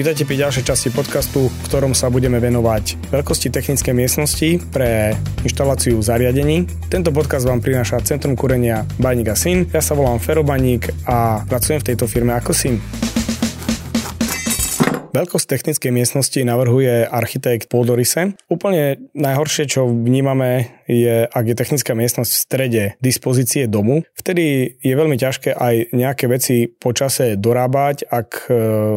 Vítajte pri ďalšej časti podcastu, v ktorom sa budeme venovať veľkosti technickej miestnosti pre inštaláciu zariadení. Tento podcast vám prináša Centrum kúrenia Baník a Syn. Ja sa volám Fero a pracujem v tejto firme ako Syn. Veľkosť technickej miestnosti navrhuje architekt Pôdorise. Úplne najhoršie, čo vnímame, je, ak je technická miestnosť v strede dispozície domu. Vtedy je veľmi ťažké aj nejaké veci počase dorábať, ak e,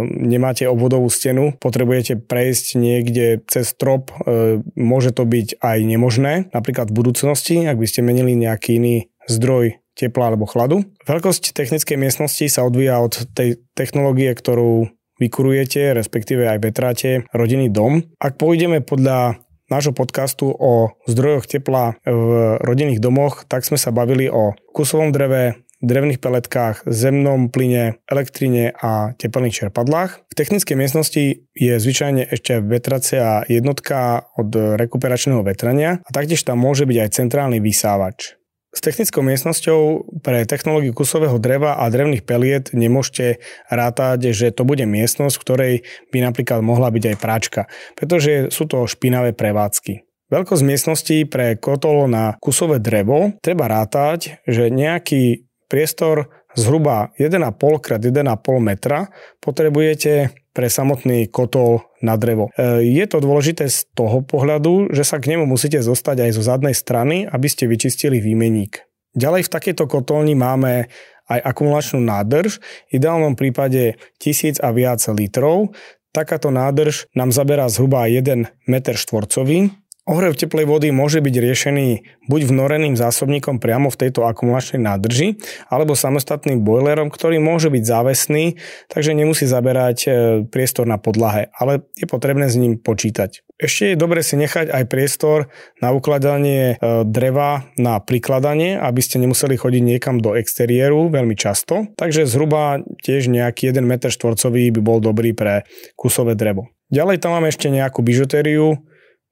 nemáte obvodovú stenu, potrebujete prejsť niekde cez strop, e, môže to byť aj nemožné, napríklad v budúcnosti, ak by ste menili nejaký iný zdroj tepla alebo chladu. Veľkosť technickej miestnosti sa odvíja od tej technológie, ktorú vykurujete, respektíve aj vetráte rodinný dom. Ak pôjdeme podľa nášho podcastu o zdrojoch tepla v rodinných domoch, tak sme sa bavili o kusovom dreve, drevných peletkách, zemnom plyne, elektrine a teplných čerpadlách. V technickej miestnosti je zvyčajne ešte vetracia jednotka od rekuperačného vetrania a taktiež tam môže byť aj centrálny vysávač. S technickou miestnosťou pre technológiu kusového dreva a drevných peliet nemôžete rátať, že to bude miestnosť, v ktorej by napríklad mohla byť aj práčka, pretože sú to špinavé prevádzky. Veľkosť miestnosti pre kotol na kusové drevo treba rátať, že nejaký priestor zhruba 1,5 x 1,5 metra potrebujete pre samotný kotol na drevo. E, je to dôležité z toho pohľadu, že sa k nemu musíte zostať aj zo zadnej strany, aby ste vyčistili výmeník. Ďalej v takejto kotolni máme aj akumulačnú nádrž, v ideálnom prípade 1000 a viac litrov. Takáto nádrž nám zaberá zhruba 1 m štvorcový Ohrev teplej vody môže byť riešený buď vnoreným zásobníkom priamo v tejto akumulačnej nádrži, alebo samostatným boilerom, ktorý môže byť závesný, takže nemusí zaberať e, priestor na podlahe, ale je potrebné s ním počítať. Ešte je dobre si nechať aj priestor na ukladanie e, dreva na prikladanie, aby ste nemuseli chodiť niekam do exteriéru veľmi často. Takže zhruba tiež nejaký 1 m štvorcový by bol dobrý pre kusové drevo. Ďalej tam máme ešte nejakú bižutériu,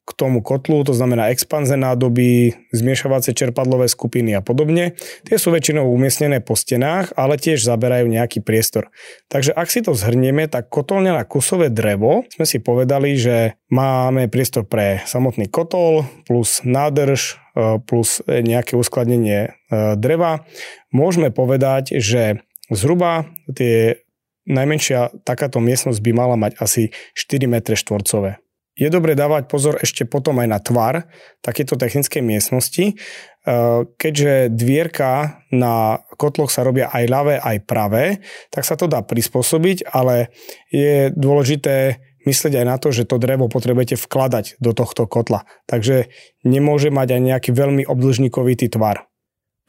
k tomu kotlu, to znamená expanze nádoby, zmiešavacie čerpadlové skupiny a podobne. Tie sú väčšinou umiestnené po stenách, ale tiež zaberajú nejaký priestor. Takže ak si to zhrnieme, tak kotolňa na kusové drevo sme si povedali, že máme priestor pre samotný kotol plus nádrž e, plus nejaké uskladnenie e, dreva. Môžeme povedať, že zhruba tie najmenšia takáto miestnosť by mala mať asi 4 m štvorcové. Je dobre dávať pozor ešte potom aj na tvar takéto technickej miestnosti, e, keďže dvierka na kotloch sa robia aj ľavé, aj pravé, tak sa to dá prispôsobiť, ale je dôležité myslieť aj na to, že to drevo potrebujete vkladať do tohto kotla. Takže nemôže mať aj nejaký veľmi obdĺžnikovitý tvar.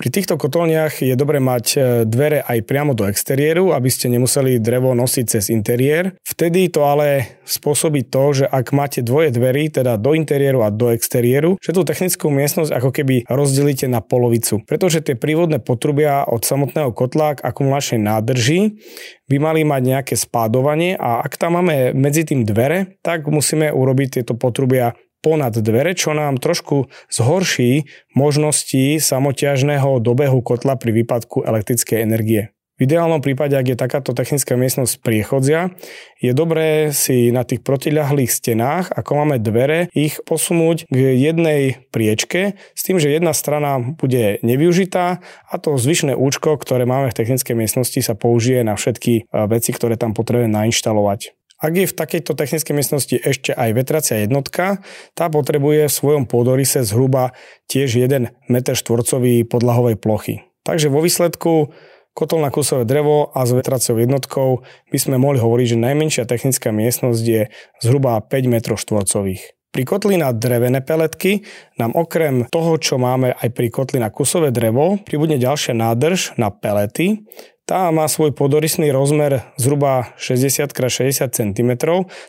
Pri týchto kotolniach je dobre mať e, dvere aj priamo do exteriéru, aby ste nemuseli drevo nosiť cez interiér. Vtedy to ale spôsobí to, že ak máte dvoje dverí, teda do interiéru a do exteriéru, že tú technickú miestnosť ako keby rozdelíte na polovicu. Pretože tie prívodné potrubia od samotného kotla k akumulačnej nádrži by mali mať nejaké spádovanie a ak tam máme medzi tým dvere, tak musíme urobiť tieto potrubia ponad dvere, čo nám trošku zhorší možnosti samotiažného dobehu kotla pri výpadku elektrickej energie. V ideálnom prípade, ak je takáto technická miestnosť priechodzia, je dobré si na tých protiľahlých stenách, ako máme dvere, ich posunúť k jednej priečke, s tým, že jedna strana bude nevyužitá a to zvyšné účko, ktoré máme v technickej miestnosti, sa použije na všetky e, veci, ktoré tam potrebujeme nainštalovať. Ak je v takejto technickej miestnosti ešte aj vetracia jednotka, tá potrebuje v svojom pôdorise zhruba tiež 1 m štvorcový podlahovej plochy. Takže vo výsledku kotol na kusové drevo a s vetraciou jednotkou by sme mohli hovoriť, že najmenšia technická miestnosť je zhruba 5 m štvorcových. Pri kotli na drevené peletky nám okrem toho, čo máme aj pri kotli na kusové drevo, pribudne ďalšia nádrž na pelety, tá má svoj podorisný rozmer zhruba 60 x 60 cm,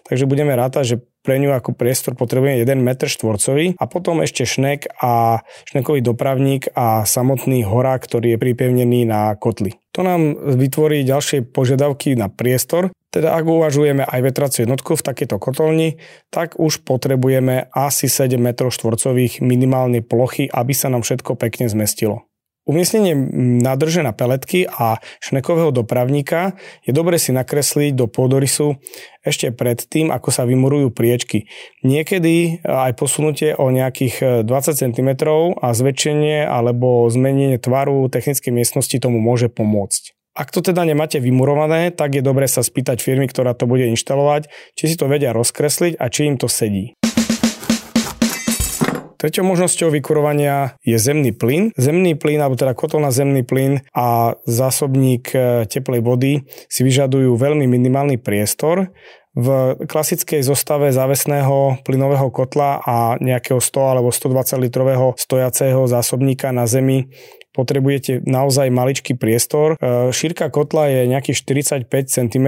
takže budeme rátať, že pre ňu ako priestor potrebujeme 1 m štvorcový a potom ešte šnek a šnekový dopravník a samotný horák, ktorý je pripevnený na kotli. To nám vytvorí ďalšie požiadavky na priestor, teda ak uvažujeme aj vetraciu jednotku v takejto kotolni, tak už potrebujeme asi 7 m štvorcových minimálnej plochy, aby sa nám všetko pekne zmestilo. Umiestnenie nádrže na peletky a šnekového dopravníka je dobre si nakresliť do pôdorysu ešte pred tým, ako sa vymurujú priečky. Niekedy aj posunutie o nejakých 20 cm a zväčšenie alebo zmenenie tvaru technickej miestnosti tomu môže pomôcť. Ak to teda nemáte vymurované, tak je dobre sa spýtať firmy, ktorá to bude inštalovať, či si to vedia rozkresliť a či im to sedí. Tretou možnosťou vykurovania je zemný plyn. Zemný plyn, alebo teda kotol na zemný plyn a zásobník e, teplej vody si vyžadujú veľmi minimálny priestor. V klasickej zostave závesného plynového kotla a nejakého 100 alebo 120 litrového stojaceho zásobníka na zemi potrebujete naozaj maličký priestor. E, šírka kotla je nejakých 45 cm,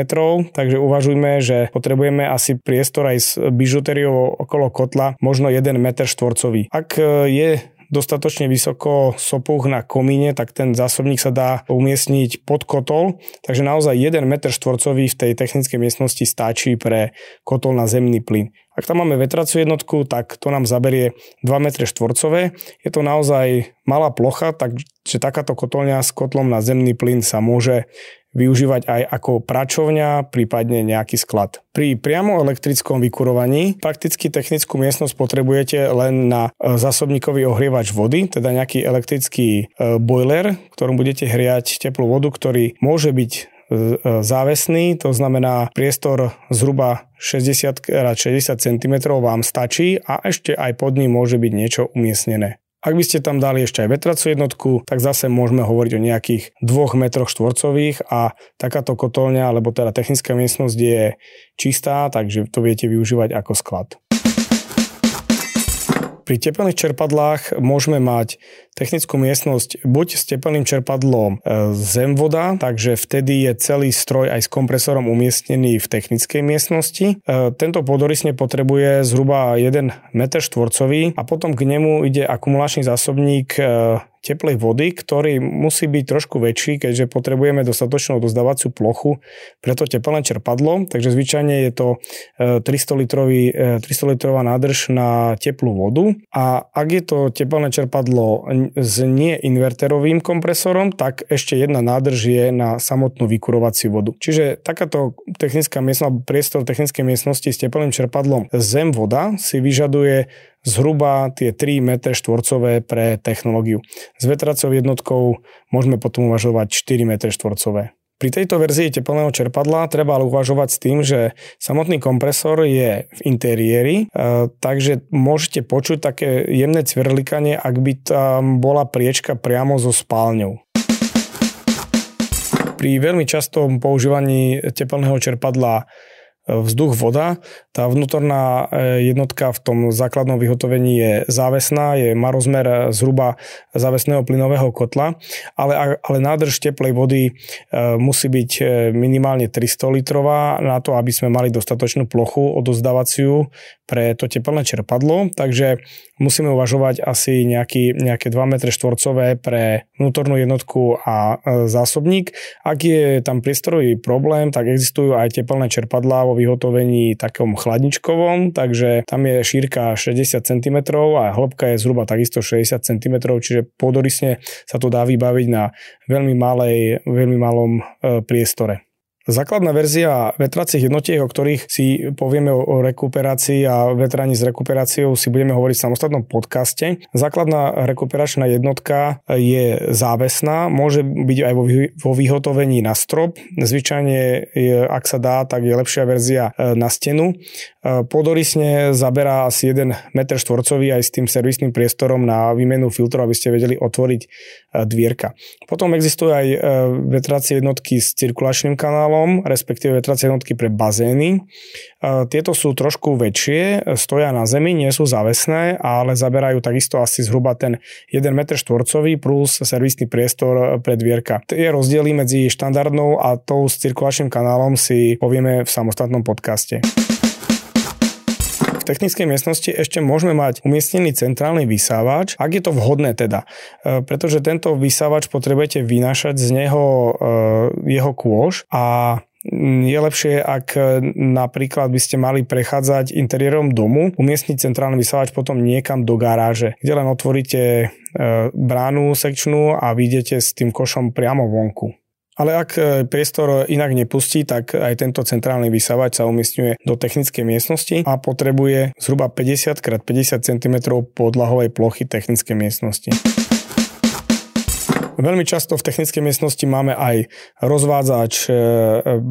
takže uvažujme, že potrebujeme asi priestor aj s bižuteriou okolo kotla, možno 1 m štvorcový. Ak e, je dostatočne vysoko sopuch na komíne, tak ten zásobník sa dá umiestniť pod kotol, takže naozaj 1 m štvorcový v tej technickej miestnosti stačí pre kotol na zemný plyn. Ak tam máme vetracú jednotku, tak to nám zaberie 2 m štvorcové. Je to naozaj malá plocha, takže takáto kotolňa s kotlom na zemný plyn sa môže využívať aj ako pračovňa, prípadne nejaký sklad. Pri priamo elektrickom vykurovaní prakticky technickú miestnosť potrebujete len na e, zásobníkový ohrievač vody, teda nejaký elektrický e, boiler, ktorom budete hriať teplú vodu, ktorý môže byť E, závesný, to znamená priestor zhruba 60 x 60 cm vám stačí a ešte aj pod ním môže byť niečo umiestnené. Ak by ste tam dali ešte aj vetracú jednotku, tak zase môžeme hovoriť o nejakých 2 metroch štvorcových a takáto kotolňa, alebo teda technická miestnosť je čistá, takže to viete využívať ako sklad. Pri tepelných čerpadlách môžeme mať technickú miestnosť buď s tepelným čerpadlom e, zemvoda, takže vtedy je celý stroj aj s kompresorom umiestnený v technickej miestnosti. E, tento podorysne potrebuje zhruba 1 m štvorcový a potom k nemu ide akumulačný zásobník e, teplej vody, ktorý musí byť trošku väčší, keďže potrebujeme dostatočnú dozdávaciu plochu pre to teplné čerpadlo, takže zvyčajne je to 300, litrový, 300 litrová nádrž na teplú vodu a ak je to teplné čerpadlo s neinverterovým kompresorom, tak ešte jedna nádrž je na samotnú vykurovaciu vodu. Čiže takáto technická miestnosť, priestor technickej miestnosti s teplným čerpadlom zem voda si vyžaduje zhruba tie 3 m štvorcové pre technológiu. S vetracou jednotkou môžeme potom uvažovať 4 m štvorcové. Pri tejto verzii teplného čerpadla treba ale uvažovať s tým, že samotný kompresor je v interiéri, e, takže môžete počuť také jemné cvrlikanie, ak by tam bola priečka priamo so spálňou. Pri veľmi častom používaní teplného čerpadla vzduch, voda. Tá vnútorná e, jednotka v tom základnom vyhotovení je závesná, je, má rozmer zhruba závesného plynového kotla, ale, ale nádrž teplej vody e, musí byť e, minimálne 300 litrová na to, aby sme mali dostatočnú plochu odozdávaciu pre to teplné čerpadlo, takže musíme uvažovať asi nejaký, nejaké 2 m štvorcové pre vnútornú jednotku a zásobník. Ak je tam priestorový problém, tak existujú aj teplné čerpadlá vo vyhotovení takom chladničkovom, takže tam je šírka 60 cm a hĺbka je zhruba takisto 60 cm, čiže pôdorysne sa to dá vybaviť na veľmi, malej, veľmi malom e, priestore. Základná verzia vetracích jednotiek, o ktorých si povieme o rekuperácii a vetraní s rekuperáciou si budeme hovoriť v samostatnom podcaste. Základná rekuperačná jednotka je závesná, môže byť aj vo vyhotovení na strop. Zvyčajne, ak sa dá, tak je lepšia verzia e, na stenu. E, Podorysne zaberá asi 1 m štvorcový aj s tým servisným priestorom na výmenu filtrov, aby ste vedeli otvoriť dvierka. Potom existujú aj vetracie jednotky s cirkulačným kanálom, respektíve vetracie jednotky pre bazény. E, tieto sú trošku väčšie, stoja na zemi, nie sú zavesné, ale zaberajú takisto asi zhruba ten 1 m štvorcový plus servisný priestor pre dvierka. Tie rozdiely medzi štandardnou a tou s cirkulačným kanálom si povieme v samostatnom podcaste v technickej miestnosti ešte môžeme mať umiestnený centrálny vysávač, ak je to vhodné teda. E, pretože tento vysávač potrebujete vynášať z neho e, jeho kôž a je lepšie, ak napríklad by ste mali prechádzať interiérom domu, umiestniť centrálny vysávač potom niekam do garáže, kde len otvoríte e, bránu sekčnú a vyjdete s tým košom priamo vonku. Ale ak e, priestor inak nepustí, tak aj tento centrálny vysávač sa umiestňuje do technickej miestnosti a potrebuje zhruba 50 x 50 cm podlahovej plochy technickej miestnosti. Veľmi často v technickej miestnosti máme aj rozvádzač e,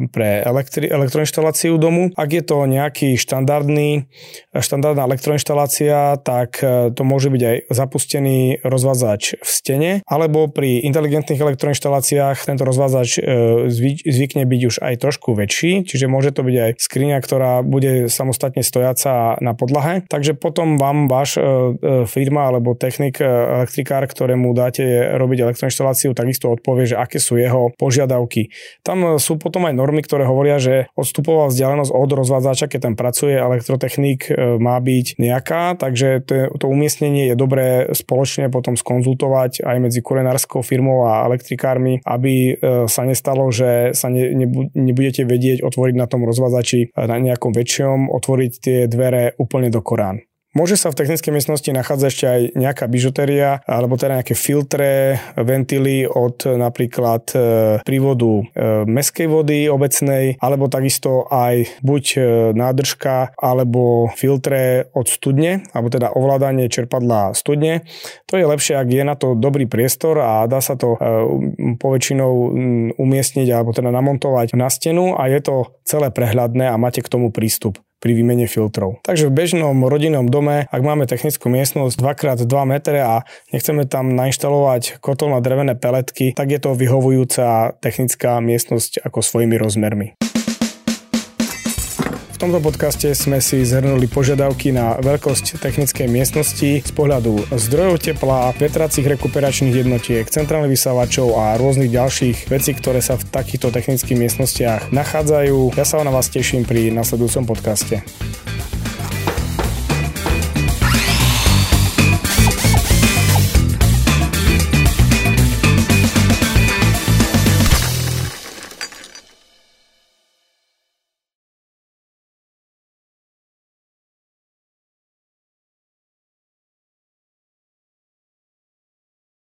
pre elektri- elektroinštaláciu domu. Ak je to nejaký štandardný, štandardná elektroinštalácia, tak e, to môže byť aj zapustený rozvádzač v stene, alebo pri inteligentných elektroinštaláciách tento rozvádzač e, zvykne byť už aj trošku väčší, čiže môže to byť aj skriňa, ktorá bude samostatne stojaca na podlahe. Takže potom vám váš firma alebo technik, elektrikár, ktorému dáte robiť elektroinštaláciu, inštaláciu, takisto odpovie, že aké sú jeho požiadavky. Tam e, sú potom aj normy, ktoré hovoria, že odstupová vzdialenosť od rozvádzača, keď tam pracuje elektrotechnik, e, má byť nejaká, takže to, to umiestnenie je dobré spoločne potom skonzultovať aj medzi kurenárskou firmou a elektrikármi, aby e, sa nestalo, že sa ne, nebudete vedieť otvoriť na tom rozvádzači na nejakom väčšom, otvoriť tie dvere úplne do Korán. Môže sa v technickej miestnosti nachádzať ešte aj nejaká bižuteria alebo teda nejaké filtre, ventily od napríklad e, prívodu e, meskej vody obecnej alebo takisto aj buď e, nádržka alebo filtre od studne alebo teda ovládanie čerpadla studne. To je lepšie, ak je na to dobrý priestor a dá sa to poväčšinou umiestniť alebo teda namontovať na stenu a je to celé prehľadné a máte k tomu prístup pri výmene filtrov. Takže v bežnom rodinnom dome, ak máme technickú miestnosť 2x2 metre a nechceme tam nainštalovať kotol na drevené peletky, tak je to vyhovujúca technická miestnosť ako svojimi rozmermi. V tomto podcaste sme si zhrnuli požiadavky na veľkosť technickej miestnosti z pohľadu zdrojov tepla, vetracích rekuperačných jednotiek, centrálnych vysávačov a rôznych ďalších vecí, ktoré sa v takýchto technických miestnostiach nachádzajú. Ja sa na vás teším pri nasledujúcom podcaste.